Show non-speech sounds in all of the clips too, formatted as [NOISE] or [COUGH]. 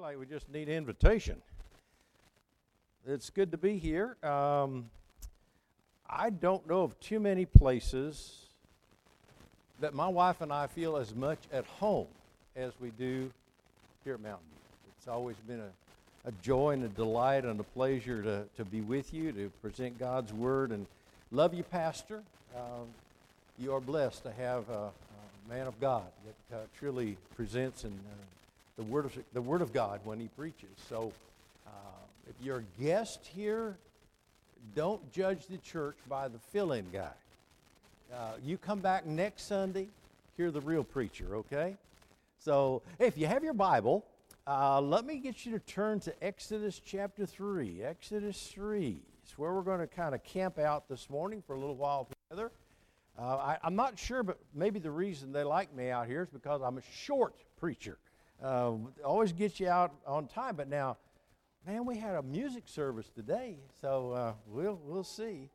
like we just need invitation. It's good to be here. Um, I don't know of too many places that my wife and I feel as much at home as we do here at Mountain View. It's always been a, a joy and a delight and a pleasure to, to be with you, to present God's Word, and love you, Pastor. Um, you are blessed to have a, a man of God that uh, truly presents and uh, the word of the word of God when he preaches. So, uh, if you're a guest here, don't judge the church by the fill-in guy. Uh, you come back next Sunday, hear the real preacher. Okay? So, if you have your Bible, uh, let me get you to turn to Exodus chapter three. Exodus three is where we're going to kind of camp out this morning for a little while together. Uh, I, I'm not sure, but maybe the reason they like me out here is because I'm a short preacher. Uh, always gets you out on time. But now, man, we had a music service today, so uh, we'll we'll see.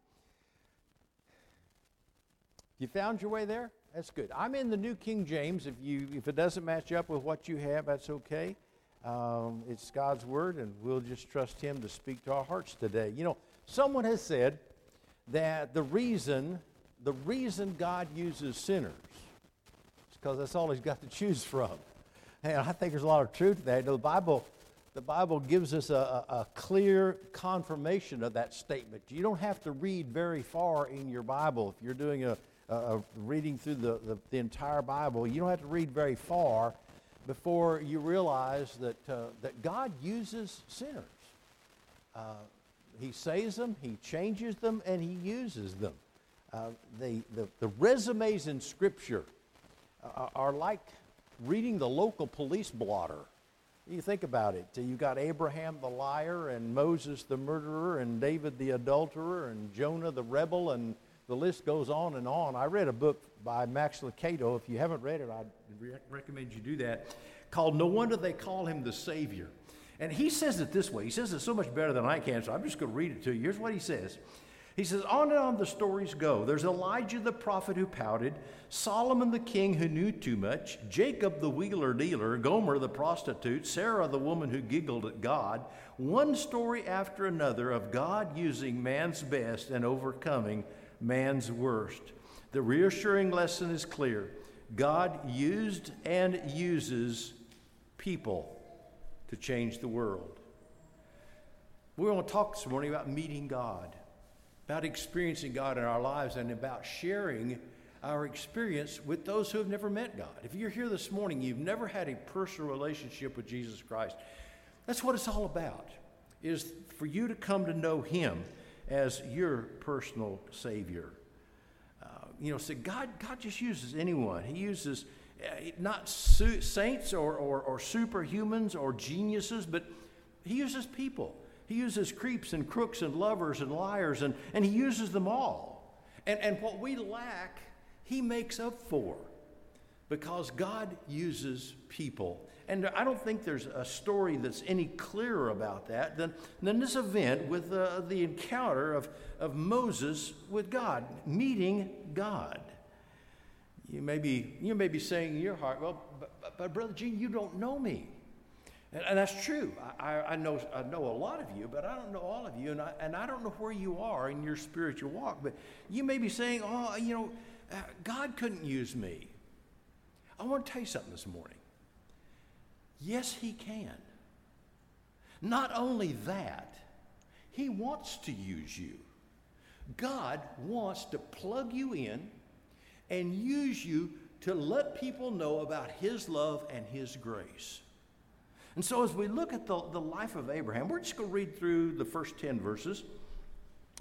You found your way there? That's good. I'm in the New King James. If you if it doesn't match up with what you have, that's okay. Um, it's God's word, and we'll just trust Him to speak to our hearts today. You know, someone has said that the reason the reason God uses sinners is because that's all He's got to [LAUGHS] choose from. And I think there's a lot of truth to that. The Bible, the Bible gives us a, a, clear confirmation of that statement. You don't have to read very far in your Bible. If you're doing a, a reading through the, the, the, entire Bible, you don't have to read very far before you realize that, uh, that God uses sinners. Uh, he saves them, He changes them, and He uses them. Uh, the, the, the resumes in Scripture uh, are like reading the local police blotter. You think about it. You got Abraham the liar, and Moses the murderer, and David the adulterer, and Jonah the rebel, and the list goes on and on. I read a book by Max Lucado. If you haven't read it, I'd recommend you do that, called No Wonder They Call Him the Savior. And he says it this way. He says it so much better than I can, so I'm just going to read it to you. Here's what he says he says, on and on the stories go. There's Elijah the prophet who pouted, Solomon the king who knew too much, Jacob the wheeler dealer, Gomer the prostitute, Sarah the woman who giggled at God. One story after another of God using man's best and overcoming man's worst. The reassuring lesson is clear God used and uses people to change the world. We want to talk this morning about meeting God about experiencing God in our lives and about sharing our experience with those who have never met God. If you're here this morning, you've never had a personal relationship with Jesus Christ. That's what it's all about. Is for you to come to know him as your personal savior. Uh, you know, so God, God just uses anyone. He uses uh, not su- saints or, or, or superhumans or geniuses, but he uses people. He uses creeps and crooks and lovers and liars, and, and he uses them all. And, and what we lack, he makes up for because God uses people. And I don't think there's a story that's any clearer about that than, than this event with uh, the encounter of, of Moses with God, meeting God. You may be, you may be saying in your heart, well, but, but, but Brother Gene, you don't know me. And, and that's true. I, I, know, I know a lot of you, but I don't know all of you. And I, and I don't know where you are in your spiritual walk. But you may be saying, oh, you know, uh, God couldn't use me. I want to tell you something this morning. Yes, He can. Not only that, He wants to use you. God wants to plug you in and use you to let people know about His love and His grace. And so, as we look at the, the life of Abraham, we're just going to read through the first 10 verses.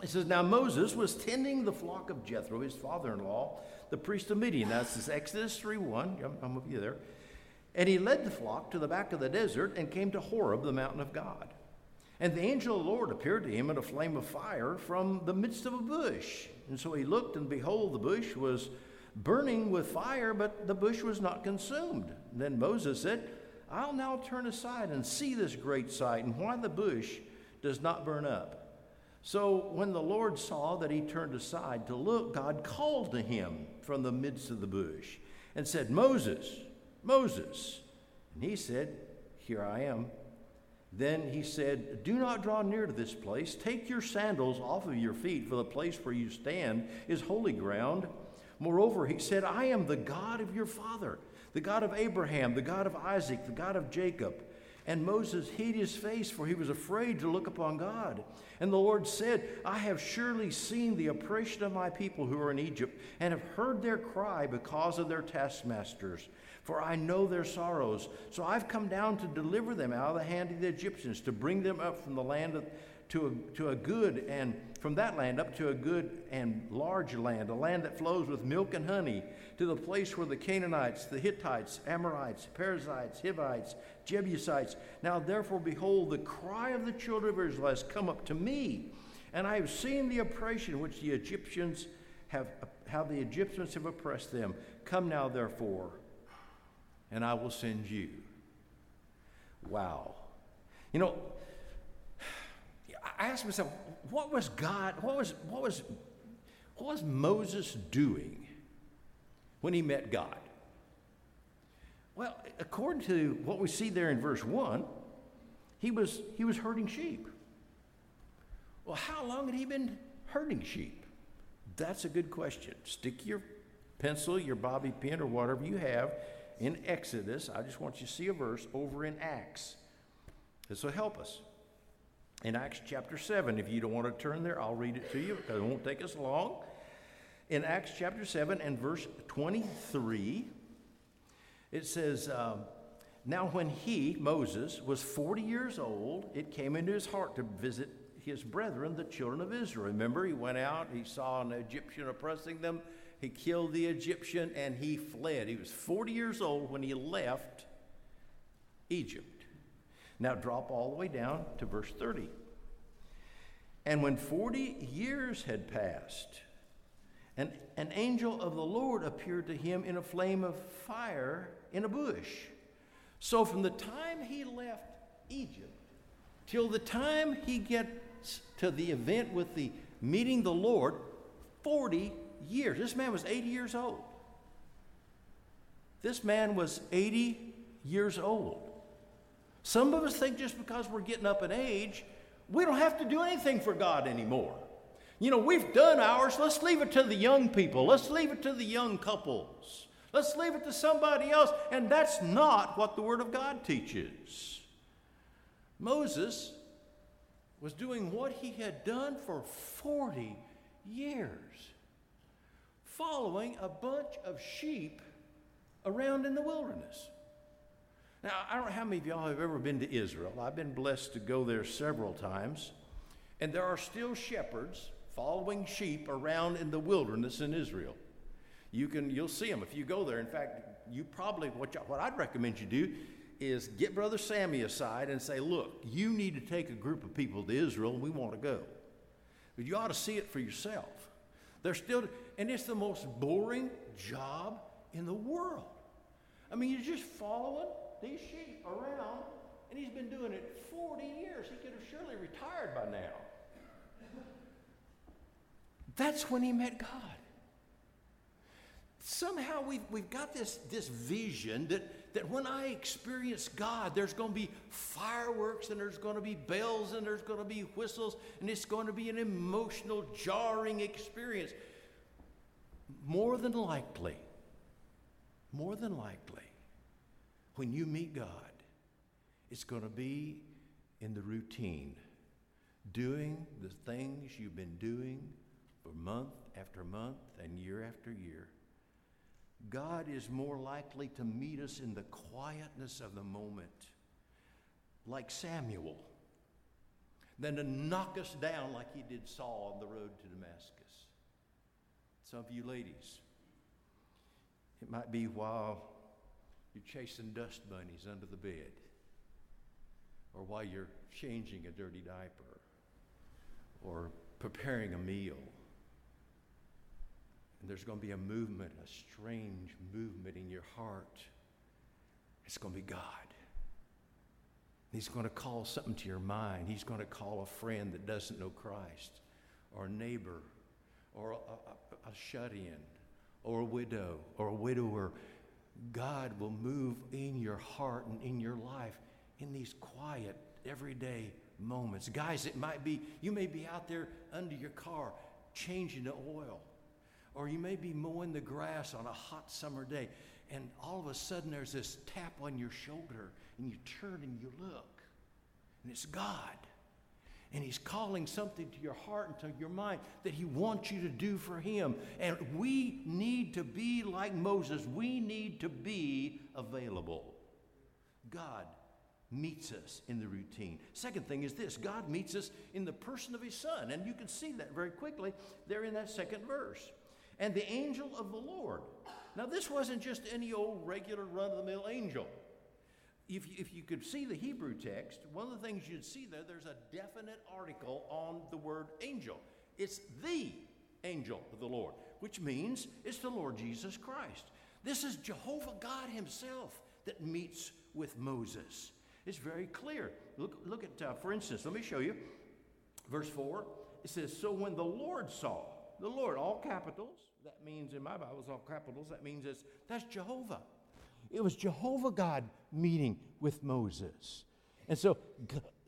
It says, Now Moses was tending the flock of Jethro, his father in law, the priest of Midian. That's this Exodus 3 1. I'm with you there. And he led the flock to the back of the desert and came to Horeb, the mountain of God. And the angel of the Lord appeared to him in a flame of fire from the midst of a bush. And so he looked, and behold, the bush was burning with fire, but the bush was not consumed. And then Moses said, I'll now turn aside and see this great sight and why the bush does not burn up. So when the Lord saw that he turned aside to look, God called to him from the midst of the bush and said, Moses, Moses. And he said, Here I am. Then he said, Do not draw near to this place. Take your sandals off of your feet, for the place where you stand is holy ground. Moreover, he said, I am the God of your father, the God of Abraham, the God of Isaac, the God of Jacob. And Moses hid his face, for he was afraid to look upon God. And the Lord said, I have surely seen the oppression of my people who are in Egypt, and have heard their cry because of their taskmasters for I know their sorrows. So I've come down to deliver them out of the hand of the Egyptians, to bring them up from the land of, to, a, to a good and from that land up to a good and large land, a land that flows with milk and honey, to the place where the Canaanites, the Hittites, Amorites, Perizzites, Hivites, Jebusites. Now therefore, behold, the cry of the children of Israel has come up to me, and I have seen the oppression which the Egyptians have, how the Egyptians have oppressed them. Come now, therefore and I will send you. Wow. You know, I asked myself, what was God, what was, what was, what was Moses doing when he met God? Well, according to what we see there in verse 1, he was, he was herding sheep. Well, how long had he been herding sheep? That's a good question. Stick your pencil, your bobby pin, or whatever you have in Exodus. I just want you to see a verse over in Acts. This will help us. In Acts chapter 7, if you don't want to turn there, I'll read it to you because it won't take us long. In Acts chapter 7 and verse 23, it says, uh, Now when he, Moses, was 40 years old, it came into his heart to visit his brethren, the children of Israel. Remember, he went out, he saw an Egyptian oppressing them, he killed the Egyptian and he fled. He was 40 years old when he left Egypt. Now, drop all the way down to verse 30. And when 40 years had passed, an, an angel of the Lord appeared to him in a flame of fire in a bush. So, from the time he left Egypt till the time he gets to the event with the meeting the Lord, 40 years. This man was 80 years old. This man was 80 years old. Some of us think just because we're getting up in age, we don't have to do anything for God anymore. You know, we've done ours. Let's leave it to the young people. Let's leave it to the young couples. Let's leave it to somebody else. And that's not what the Word of God teaches. Moses was doing what he had done for 40 years following a bunch of sheep around in the wilderness. Now, I don't know how many of y'all have ever been to Israel. I've been blessed to go there several times. And there are still shepherds following sheep around in the wilderness in Israel. You can, you'll see them if you go there. In fact, you probably, what, what I'd recommend you do is get Brother Sammy aside and say, look, you need to take a group of people to Israel and we want to go. But you ought to see it for yourself. They're still, and it's the most boring job in the world. I mean, you're just following these sheep around, and he's been doing it 40 years. He could have surely retired by now. That's when he met God. Somehow we've, we've got this, this vision that, that when I experience God, there's going to be fireworks and there's going to be bells and there's going to be whistles and it's going to be an emotional, jarring experience. More than likely, more than likely, when you meet God, it's going to be in the routine, doing the things you've been doing for month after month and year after year. God is more likely to meet us in the quietness of the moment, like Samuel, than to knock us down like he did Saul on the road to Damascus. Some of you ladies, it might be while you're chasing dust bunnies under the bed, or while you're changing a dirty diaper, or preparing a meal and there's going to be a movement, a strange movement in your heart. It's going to be God. He's going to call something to your mind. He's going to call a friend that doesn't know Christ, or a neighbor, or a, a, a shut in, or a widow, or a widower. God will move in your heart and in your life in these quiet everyday moments. Guys, it might be, you may be out there under your car changing the oil, or you may be mowing the grass on a hot summer day, and all of a sudden there's this tap on your shoulder, and you turn and you look, and it's God. And He's calling something to your heart and to your mind that He wants you to do for Him. And we need to be like Moses, we need to be available. God meets us in the routine. Second thing is this God meets us in the person of His Son. And you can see that very quickly there in that second verse. And the angel of the Lord. Now, this wasn't just any old regular run of the mill angel if you, if you could see the Hebrew text, one of the things you'd see there, there's a definite article on the word angel. It's the angel of the Lord, which means it's the Lord Jesus Christ. This is Jehovah God Himself that meets with Moses. It's very clear. Look, look at, uh, for instance, let me show you. Verse 4, it says, So when the Lord saw, the Lord, all capitals, that means in my Bible, it's all capitals, that means it's, that's Jehovah. It was Jehovah God meeting with Moses. And so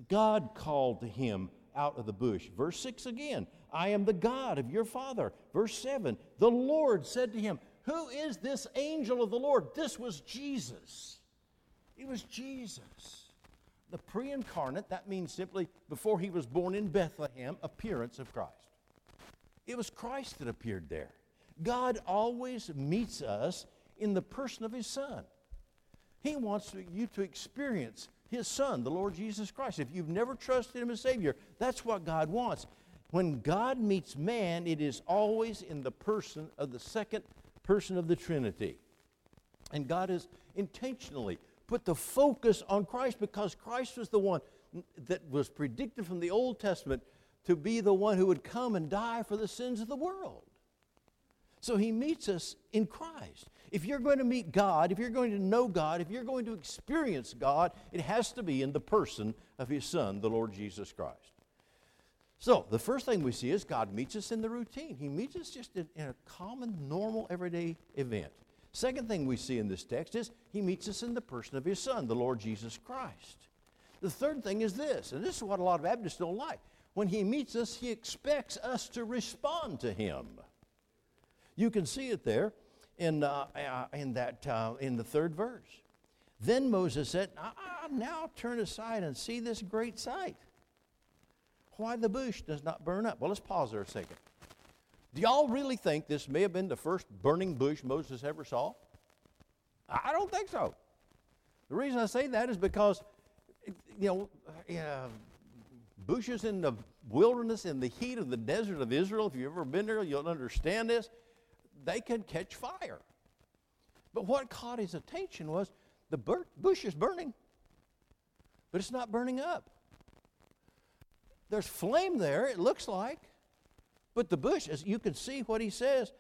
God called to him out of the bush. Verse 6 again I am the God of your father. Verse 7 The Lord said to him, Who is this angel of the Lord? This was Jesus. It was Jesus. The pre incarnate, that means simply before he was born in Bethlehem, appearance of Christ. It was Christ that appeared there. God always meets us in the person of his Son. He wants you to experience His Son, the Lord Jesus Christ. If you've never trusted Him as Savior, that's what God wants. When God meets man, it is always in the person of the second person of the Trinity. And God has intentionally put the focus on Christ because Christ was the one that was predicted from the Old Testament to be the one who would come and die for the sins of the world. So he meets us in Christ. If you're going to meet God, if you're going to know God, if you're going to experience God, it has to be in the person of His Son, the Lord Jesus Christ. So, the first thing we see is God meets us in the routine. He meets us just in, in a common, normal, everyday event. Second thing we see in this text is He meets us in the person of His Son, the Lord Jesus Christ. The third thing is this, and this is what a lot of Baptists don't like. When He meets us, He expects us to respond to Him. You can see it there in, uh, uh, in, that, uh, in the third verse. Then Moses said, Now turn aside and see this great sight. Why the bush does not burn up. Well, let's pause there a second. Do y'all really think this may have been the first burning bush Moses ever saw? I don't think so. The reason I say that is because, you know, uh, bushes in the wilderness, in the heat of the desert of Israel, if you've ever been there, you'll understand this they could catch fire. But what caught his attention was the bush is burning, but it's not burning up. There's flame there, it looks like, but the bush, as you can see what he says,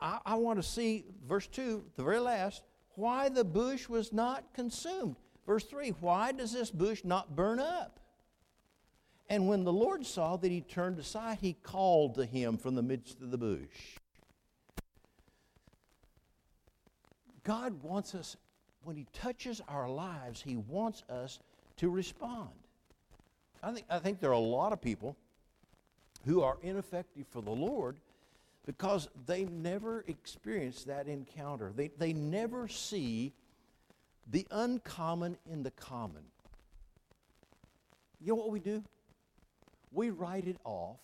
I, I want to see, verse 2, the very last, why the bush was not consumed. Verse 3, why does this bush not burn up? And when the Lord saw that he turned aside, he called to him from the midst of the bush. God wants us, when He touches our lives, He wants us to respond. I think, I think there are a lot of people who are ineffective for the Lord because they never experience that encounter. They, they never see the uncommon in the common. You know what we do? We write it off,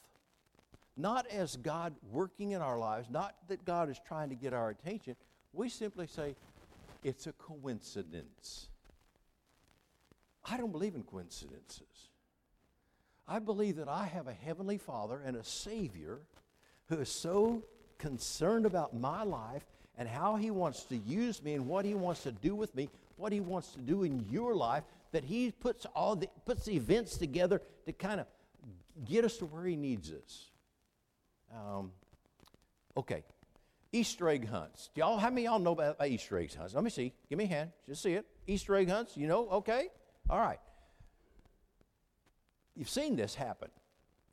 not as God working in our lives, not that God is trying to get our attention. We simply say, it's a coincidence. I don't believe in coincidences. I believe that I have a heavenly Father and a Savior who is so concerned about my life and how He wants to use me and what He wants to do with me, what He wants to do in your life, that He puts all the, puts the events together to kind of get us to where He needs us. Um, okay, Easter egg hunts. Do y'all, how many y'all know about Easter egg hunts? Let me see. Give me a hand. Just see it. Easter egg hunts, you know? Okay. All right. You've seen this happen.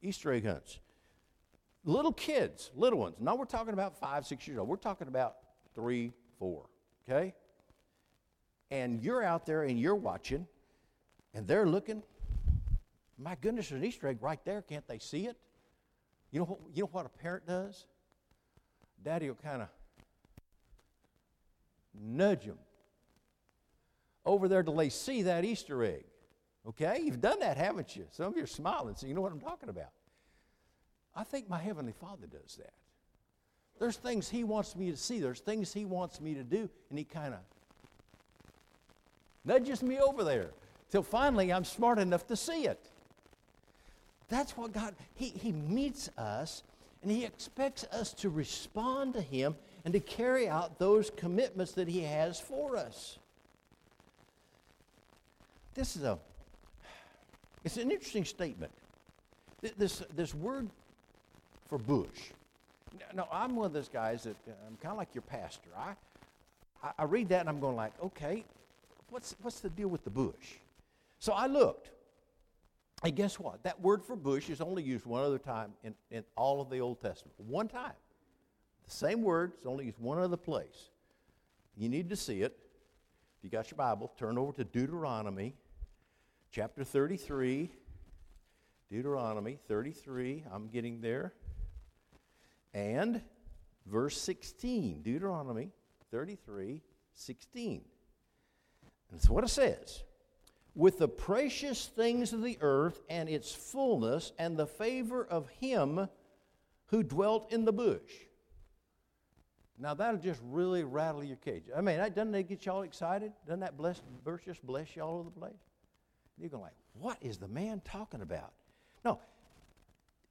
Easter egg hunts. Little kids, little ones. Now we're talking about five, six years old. We're talking about three, four. Okay? And you're out there and you're watching, and they're looking, My goodness, there's an Easter egg right there. Can't they see it? You know you know what a parent does? Daddy will kind of nudge them over there till they see that Easter egg. Okay? You've done that, haven't you? Some of you are smiling, so you know what I'm talking about. I think my Heavenly Father does that. There's things He wants me to see, there's things He wants me to do, and He kind of nudges me over there till finally I'm smart enough to see it. That's what God, He, he meets us and He expects us to respond to Him and to carry out those commitments that He has for us. This is a, it's an interesting statement. This, this word for bush. No, I'm one of those guys that uh, I'm kind of like your pastor. I, I, read that and I'm going like, okay, what's, what's the deal with the bush? So I looked. And guess what? That word for bush is only used one other time in, in all of the Old Testament. One time. The same word is only used one other place. You need to see it. If you got your Bible, turn over to Deuteronomy chapter 33. Deuteronomy 33. I'm getting there. And verse 16. Deuteronomy 33, 16. And that's what it says with the precious things of the earth and its fullness and the favor of him who dwelt in the bush. Now that'll just really rattle your cage. I mean, doesn't that get y'all excited? Doesn't that bless, verse just bless you all over the place? You go like, what is the man talking about? No,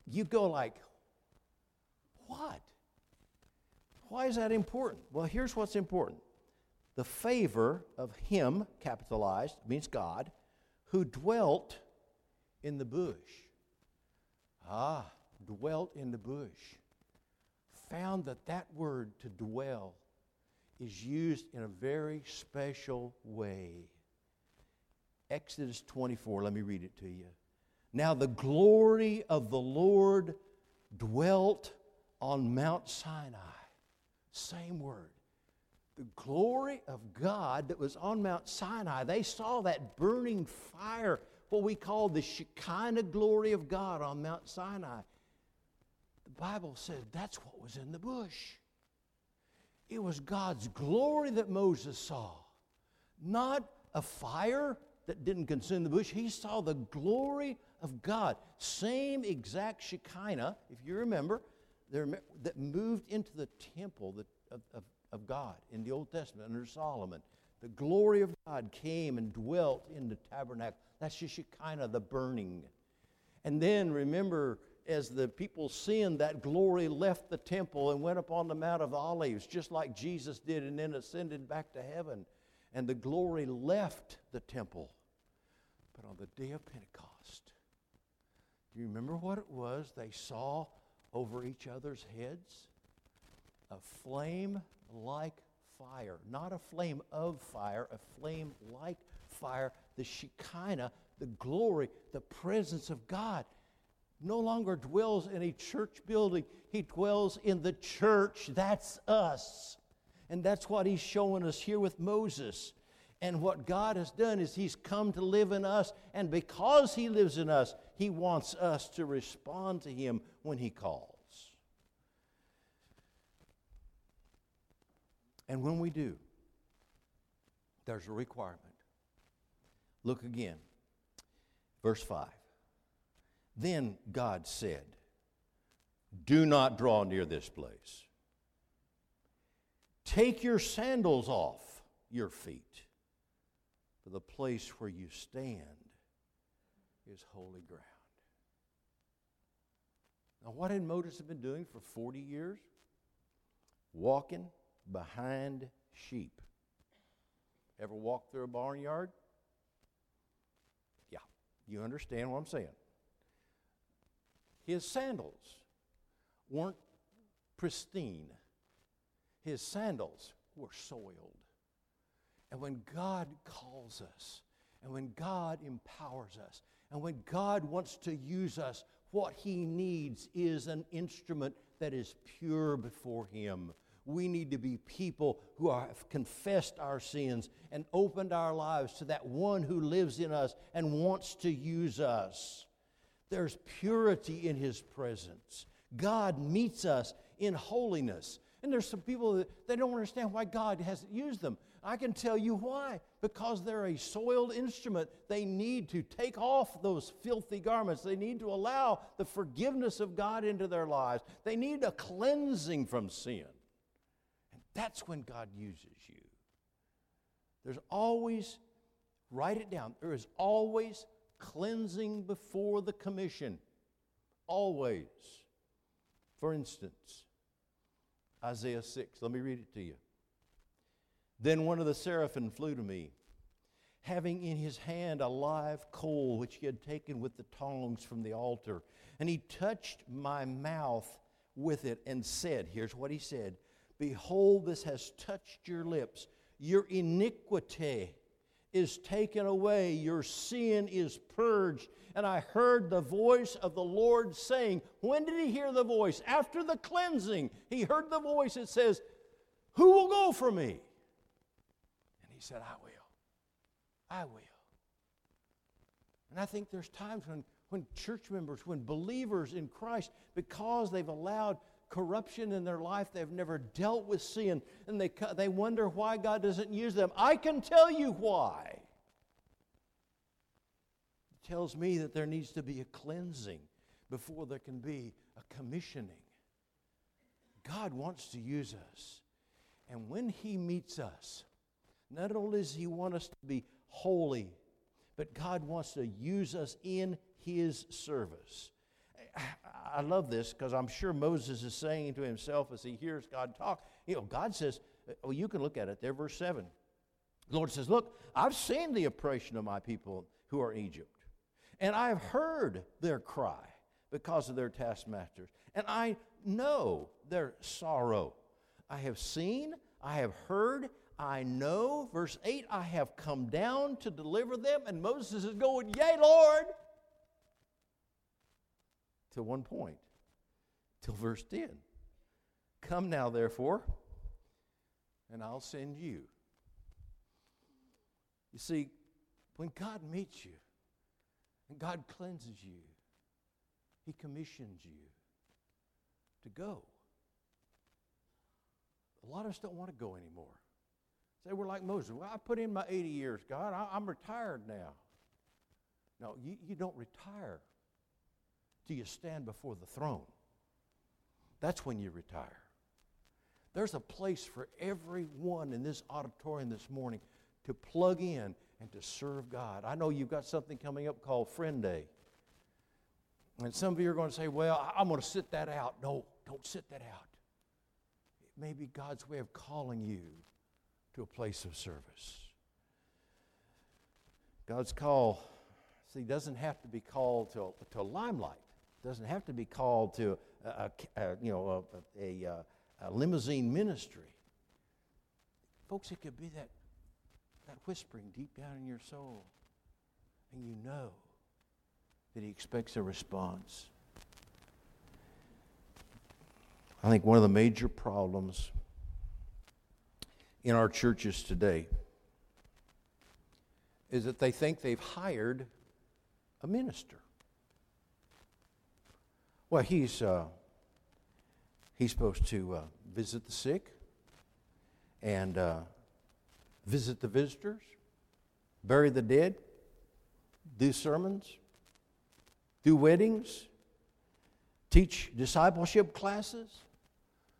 you go like, what? Why is that important? Well, here's what's important the favor of him, capitalized, means God, who dwelt in the bush. Ah, dwelt in the bush. Found that that word to dwell is used in a very special way. Exodus 24, let me read it to you. Now the glory of the Lord dwelt on Mount Sinai. Same word the glory of God that was on Mount Sinai. They saw that burning fire, what we call the Shekinah glory of God on Mount Sinai. The Bible says that's what was in the bush. It was God's glory that Moses saw, not a fire that didn't consume the bush. He saw the glory of God. Same exact Shekinah, if you remember, that moved into the temple of, of, of God in the Old Testament under Solomon. The glory of God came and dwelt in the tabernacle. That's just Shekinah, the burning. And then remember, as the people sinned, that glory left the temple and went upon the Mount of Olives, just like Jesus did, and then ascended back to heaven. And the glory left the temple. But on the day of Pentecost, do you remember what it was they saw over each other's heads? A flame like fire, not a flame of fire, a flame like fire, the Shekinah, the glory, the presence of God. No longer dwells in a church building, He dwells in the church. That's us. And that's what He's showing us here with Moses. And what God has done is He's come to live in us. And because He lives in us, He wants us to respond to Him when He calls. And when we do, there's a requirement. Look again. Verse 5. Then God said, Do not draw near this place. Take your sandals off your feet, for the place where you stand is holy ground. Now, what had Moses been doing for 40 years? Walking behind sheep. Ever walk through a barnyard? Yeah, you understand what I'm saying. His sandals weren't pristine, his sandals were soiled. And when God calls us, and when God empowers us, and when God wants to use us, what He needs is an instrument that is pure before Him we need to be people who have confessed our sins and opened our lives to that one who lives in us and wants to use us. There's purity in His presence. God meets us in holiness. And there's some people that they don't understand why God hasn't used them. I can tell you why. Because they're a soiled instrument. They need to take off those filthy garments. They need to allow the forgiveness of God into their lives. They need a cleansing from sin. That's when God uses you. There's always, write it down, there is always cleansing before the commission. Always. For instance, Isaiah 6, let me read it to you. Then one of the seraphim flew to me, having in his hand a live coal which he had taken with the tongs from the altar. And he touched my mouth with it and said, Here's what he said Behold, this has touched your lips. Your iniquity is taken away, your sin is purged. And I heard the voice of the Lord saying, When did he hear the voice? After the cleansing, he heard the voice that says, Who will go for me? And he said, I will. I will. And I think there's times when, when church members, when believers in Christ, because they've allowed corruption in their life. They've never dealt with sin, and they, they wonder why God doesn't use them. I can tell you why. It tells me that there needs to be a cleansing before there can be a commissioning. God wants to use us. And when He meets us, not only does He want us to be holy, but God wants to use us in His service. I love this because I'm sure Moses is saying to himself as he hears God talk, you know, God says, uh, well, you can look at it there, verse 7. The Lord says, Look, I've seen the oppression of my people who are in Egypt, and I've heard their cry because of their taskmasters, and I know their sorrow. I have seen, I have heard, I know. Verse 8, I have come down to deliver them, and Moses is going, Yea, Lord to one point, till verse 10. Come now, therefore, and I'll send you. You see, when God meets you and God cleanses you, He commissions you to go. A lot of us don't want to go anymore. Say we're like Moses. Well, I put in my 80 years, God. I, am retired now. No, you, you don't retire till you stand before the throne. That's when you retire. There's a place for everyone in this auditorium this morning to plug in and to serve God. I know you've got something coming up called Friend Day. And some of you are going to say, well, I'm going to sit that out. No, don't sit that out. It may be God's way of calling you to a place of service. God's call, see, doesn't have to be called to, to limelight doesn't have to be called to a, a, you know a, a, a, limousine ministry. Folks, it could be that that whispering deep down in your soul, and you know that He expects a response. I think one of the major problems in our churches today is that they think they've hired a minister. Well, he's, uh, he's supposed to uh, visit the sick and uh, visit the visitors, bury the dead, do sermons, do weddings, teach discipleship classes.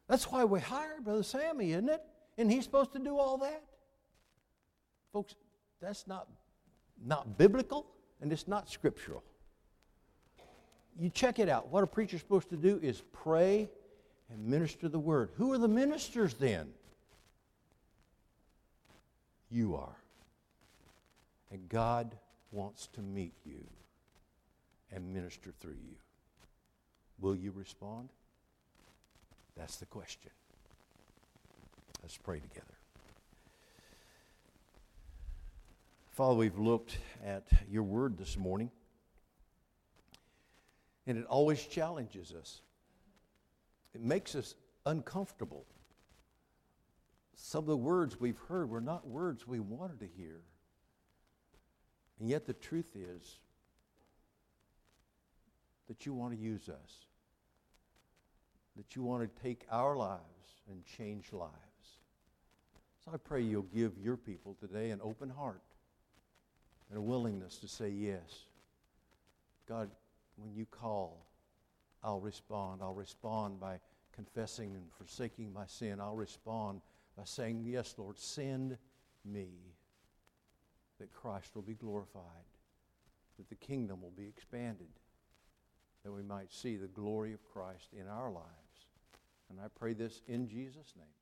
That's why we hired Brother Sammy, isn't it? And he's supposed to do all that. Folks, that's not, not biblical and it's not scriptural you check it out. What a preacher's supposed to do is pray and minister the word. Who are the ministers then? You are. And God wants to meet you and minister through you. Will you respond? That's the question. Let's pray together. Father, we've looked at your word this morning. And it always challenges us. It makes us uncomfortable. Some of the words we've heard were not words we wanted to hear. And yet the truth is, that you want to use us, that you want to take our lives and change lives. So I pray you'll give your people today an open heart and a willingness to say yes. God, when you call, I'll respond. I'll respond by confessing and forsaking my sin. I'll respond by saying, Yes, Lord, send me, that Christ will be glorified, that the kingdom will be expanded, that we might see the glory of Christ in our lives. And I pray this in Jesus' name.